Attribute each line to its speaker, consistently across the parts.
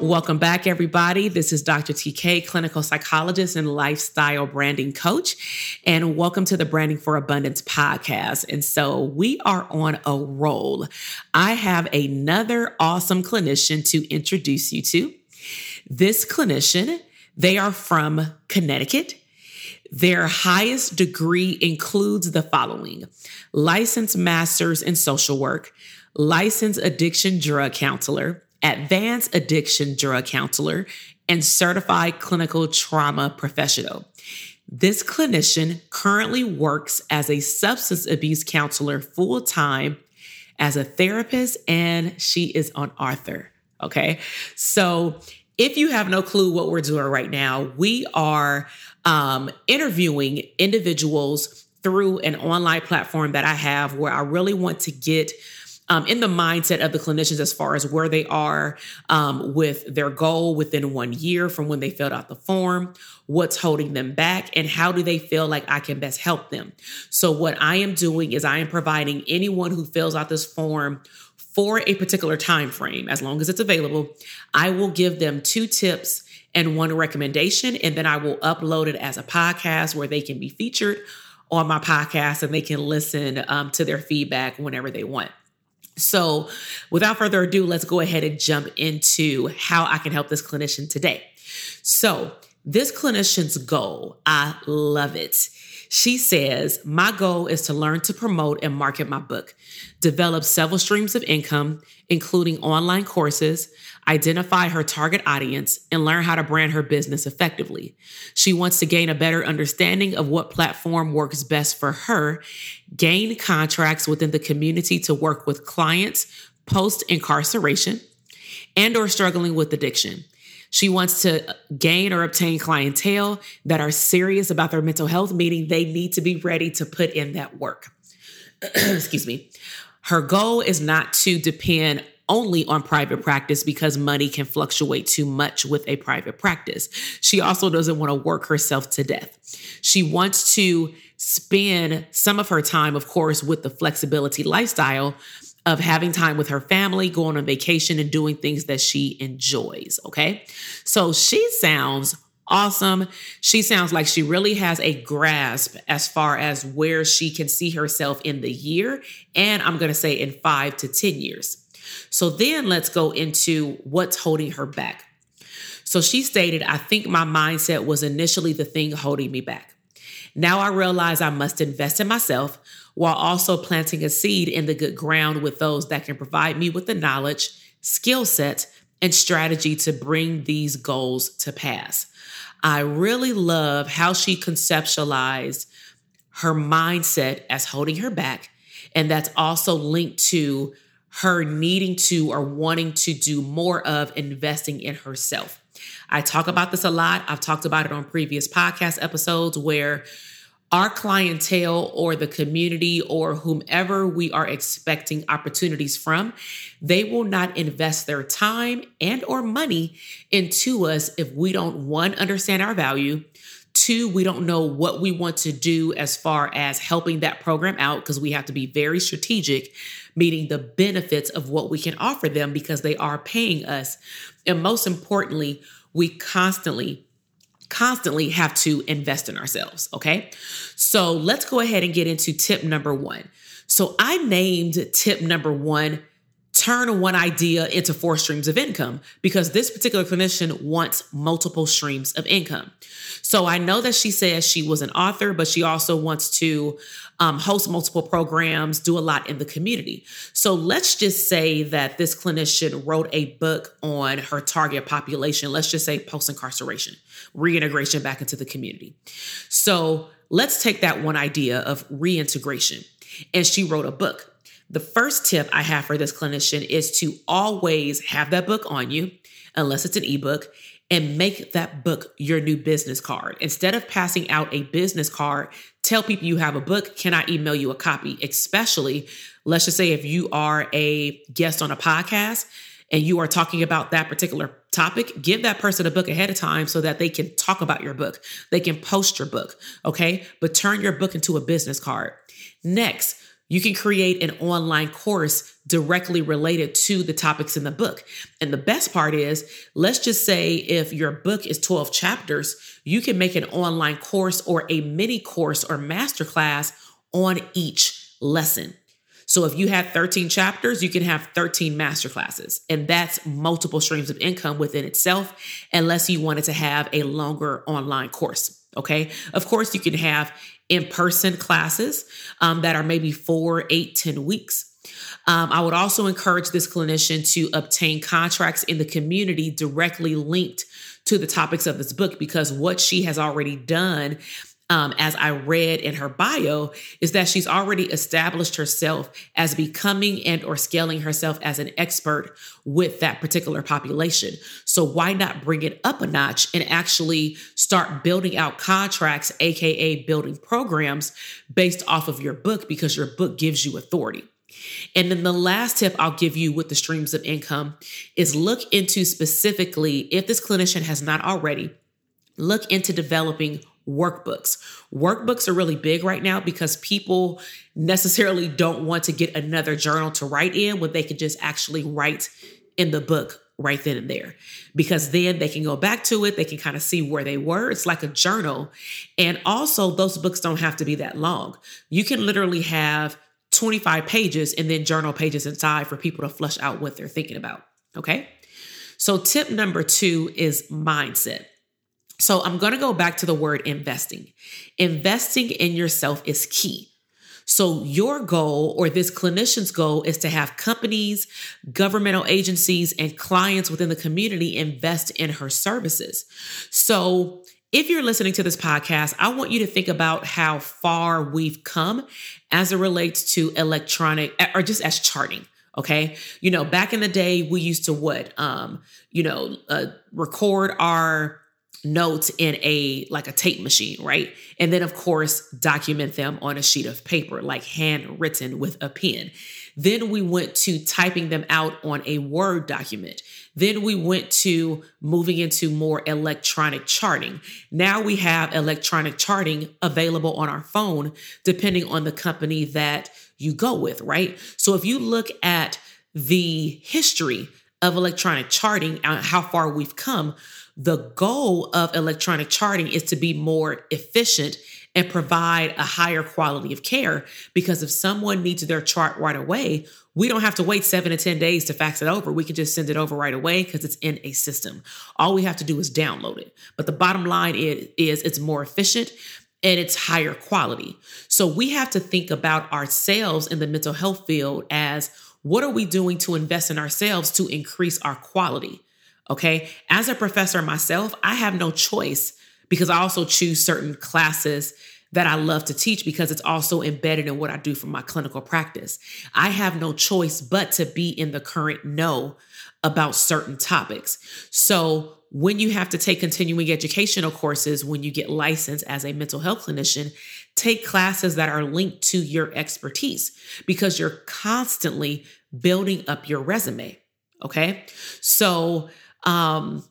Speaker 1: Welcome back, everybody. This is Dr. TK, clinical psychologist and lifestyle branding coach. And welcome to the Branding for Abundance podcast. And so we are on a roll. I have another awesome clinician to introduce you to. This clinician, they are from Connecticut. Their highest degree includes the following licensed master's in social work, licensed addiction drug counselor, advanced addiction drug counselor, and certified clinical trauma professional. This clinician currently works as a substance abuse counselor full time as a therapist, and she is on author. Okay. So if you have no clue what we're doing right now, we are um, interviewing individuals through an online platform that I have where I really want to get um, in the mindset of the clinicians as far as where they are um, with their goal within one year from when they filled out the form, what's holding them back, and how do they feel like I can best help them. So, what I am doing is I am providing anyone who fills out this form for a particular time frame, as long as it's available, I will give them two tips and one recommendation, and then I will upload it as a podcast where they can be featured on my podcast and they can listen um, to their feedback whenever they want. So, without further ado, let's go ahead and jump into how I can help this clinician today. So, this clinician's goal, I love it. She says, My goal is to learn to promote and market my book, develop several streams of income, including online courses, identify her target audience, and learn how to brand her business effectively. She wants to gain a better understanding of what platform works best for her, gain contracts within the community to work with clients post incarceration and or struggling with addiction. She wants to uh, gain or obtain clientele that are serious about their mental health, meaning they need to be ready to put in that work. Excuse me. Her goal is not to depend only on private practice because money can fluctuate too much with a private practice. She also doesn't want to work herself to death. She wants to spend some of her time, of course, with the flexibility lifestyle of having time with her family, going on vacation, and doing things that she enjoys. Okay. So she sounds awesome. She sounds like she really has a grasp as far as where she can see herself in the year. And I'm going to say in five to 10 years. So then let's go into what's holding her back. So she stated, I think my mindset was initially the thing holding me back. Now I realize I must invest in myself while also planting a seed in the good ground with those that can provide me with the knowledge, skill set, and strategy to bring these goals to pass. I really love how she conceptualized her mindset as holding her back. And that's also linked to her needing to or wanting to do more of investing in herself. I talk about this a lot. I've talked about it on previous podcast episodes where our clientele or the community or whomever we are expecting opportunities from they will not invest their time and or money into us if we don't one understand our value Two, we don't know what we want to do as far as helping that program out because we have to be very strategic, meaning the benefits of what we can offer them because they are paying us. And most importantly, we constantly, constantly have to invest in ourselves. Okay. So let's go ahead and get into tip number one. So I named tip number one turn one idea into four streams of income because this particular clinician wants multiple streams of income. So I know that she says she was an author, but she also wants to um, host multiple programs, do a lot in the community. So let's just say that this clinician wrote a book on her target population. Let's just say post incarceration, reintegration back into the community. So let's take that one idea of reintegration. And she wrote a book. The first tip I have for this clinician is to always have that book on you, unless it's an ebook, and make that book your new business card. Instead of passing out a business card, tell people you have a book. Can I email you a copy? Especially, let's just say if you are a guest on a podcast and you are talking about that particular topic, give that person a book ahead of time so that they can talk about your book. They can post your book, okay? But turn your book into a business card. Next, you can create an online course directly related to the topics in the book. And the best part is, let's just say if your book is 12 chapters, you can make an online course or a mini course or masterclass on each lesson. So if you have 13 chapters, you can have 13 masterclasses, and that's multiple streams of income within itself, unless you wanted to have a longer online course. Okay. Of course, you can have in person classes um, that are maybe four, eight, ten weeks. Um, I would also encourage this clinician to obtain contracts in the community directly linked to the topics of this book because what she has already done um, as I read in her bio, is that she's already established herself as becoming and or scaling herself as an expert with that particular population. So why not bring it up a notch and actually start building out contracts, aka building programs based off of your book because your book gives you authority. And then the last tip I'll give you with the streams of income is look into specifically if this clinician has not already, look into developing workbooks. Workbooks are really big right now because people necessarily don't want to get another journal to write in when they can just actually write in the book right then and there. Because then they can go back to it they can kind of see where they were. It's like a journal. And also those books don't have to be that long. You can literally have 25 pages and then journal pages inside for people to flush out what they're thinking about okay? So tip number 2 is mindset so I'm going to go back to the word investing. Investing in yourself is key. So, your goal or this clinician's goal is to have companies, governmental agencies, and clients within the community invest in her services. So, if you're listening to this podcast, I want you to think about how far we've come as it relates to electronic or just as charting. Okay. You know, back in the day, we used to what? Um, you know, uh, record our notes in a like a tape machine, right? And then of course document them on a sheet of paper like handwritten with a pen. Then we went to typing them out on a Word document. Then we went to moving into more electronic charting. Now we have electronic charting available on our phone, depending on the company that you go with, right? So if you look at the history of electronic charting, how far we've come, the goal of electronic charting is to be more efficient and provide a higher quality of care because if someone needs their chart right away, we don't have to wait seven to 10 days to fax it over. We can just send it over right away because it's in a system. All we have to do is download it. But the bottom line is, is it's more efficient and it's higher quality. So we have to think about ourselves in the mental health field as what are we doing to invest in ourselves to increase our quality? Okay. As a professor myself, I have no choice because I also choose certain classes that I love to teach because it's also embedded in what I do for my clinical practice. I have no choice but to be in the current know about certain topics. So, when you have to take continuing educational courses when you get licensed as a mental health clinician, take classes that are linked to your expertise because you're constantly building up your resume. Okay. So, um,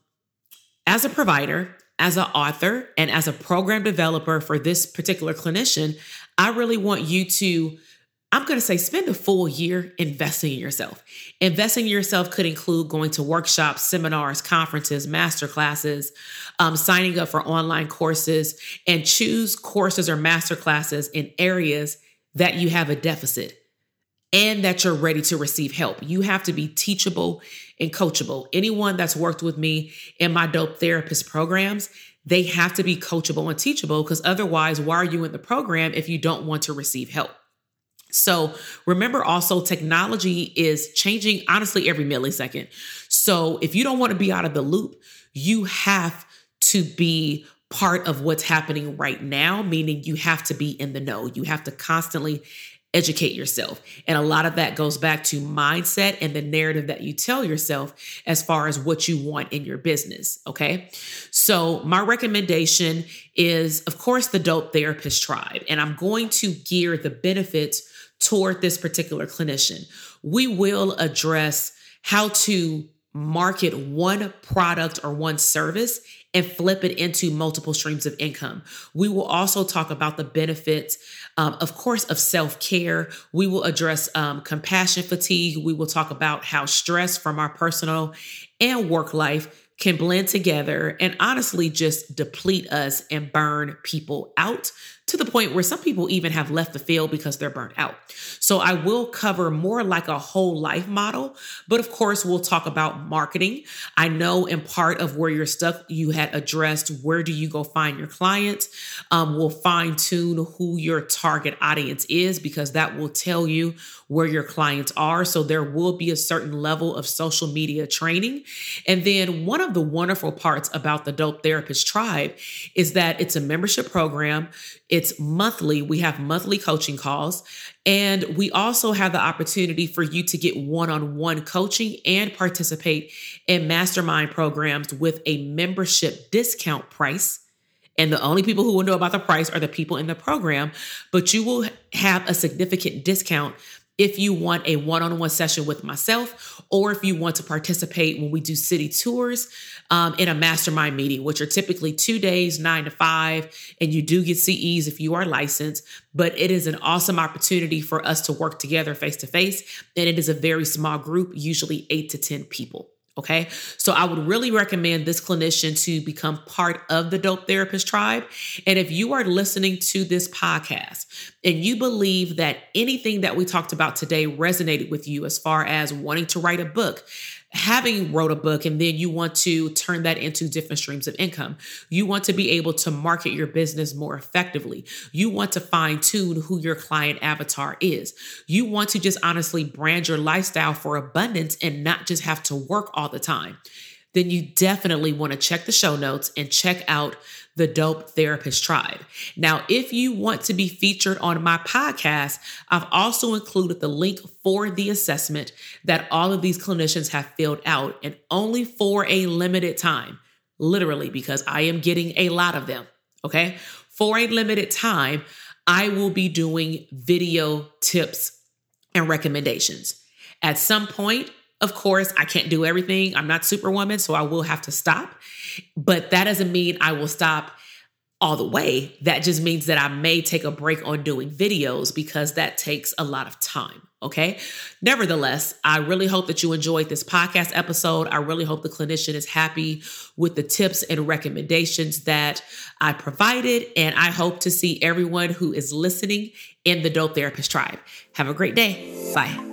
Speaker 1: as a provider, as an author, and as a program developer for this particular clinician, I really want you to, I'm going to say, spend a full year investing in yourself. Investing in yourself could include going to workshops, seminars, conferences, master classes, um, signing up for online courses, and choose courses or master classes in areas that you have a deficit and that you're ready to receive help. You have to be teachable and coachable. Anyone that's worked with me in my dope therapist programs, they have to be coachable and teachable because otherwise, why are you in the program if you don't want to receive help? So remember also, technology is changing honestly every millisecond. So if you don't want to be out of the loop, you have to be part of what's happening right now, meaning you have to be in the know. You have to constantly educate yourself. And a lot of that goes back to mindset and the narrative that you tell yourself as far as what you want in your business. Okay. So, my recommendation is, of course, the Dope Therapist Tribe. And I'm going to gear the benefits toward this particular clinician. We will address how to market one product or one service and flip it into multiple streams of income. We will also talk about the benefits, um, of course, of self care. We will address um, compassion fatigue. We will talk about how stress from our personal and work life can blend together and honestly just deplete us and burn people out to the point where some people even have left the field because they're burnt out. So I will cover more like a whole life model, but of course, we'll talk about marketing. I know in part of where you're stuck, you had addressed where do you go find your clients. Um, we'll fine tune who your target audience is because that will tell you where your clients are. So there will be a certain level of social media training. And then one of the wonderful parts about the Dope Therapist Tribe is that it's a membership program. It's monthly. We have monthly coaching calls. And we also have the opportunity for you to get one on one coaching and participate in mastermind programs with a membership discount price. And the only people who will know about the price are the people in the program, but you will have a significant discount if you want a one on one session with myself, or if you want to participate when we do city tours um, in a mastermind meeting, which are typically two days, nine to five, and you do get CEs if you are licensed. But it is an awesome opportunity for us to work together face to face. And it is a very small group, usually eight to 10 people. Okay. So I would really recommend this clinician to become part of the Dope Therapist Tribe. And if you are listening to this podcast and you believe that anything that we talked about today resonated with you as far as wanting to write a book, having wrote a book and then you want to turn that into different streams of income. You want to be able to market your business more effectively. You want to fine tune who your client avatar is. You want to just honestly brand your lifestyle for abundance and not just have to work all the time. Then you definitely want to check the show notes and check out the Dope Therapist Tribe. Now, if you want to be featured on my podcast, I've also included the link for the assessment that all of these clinicians have filled out and only for a limited time, literally, because I am getting a lot of them. Okay. For a limited time, I will be doing video tips and recommendations. At some point, of course, I can't do everything. I'm not Superwoman, so I will have to stop. But that doesn't mean I will stop all the way. That just means that I may take a break on doing videos because that takes a lot of time. Okay. Nevertheless, I really hope that you enjoyed this podcast episode. I really hope the clinician is happy with the tips and recommendations that I provided. And I hope to see everyone who is listening in the Dope Therapist Tribe. Have a great day. Bye.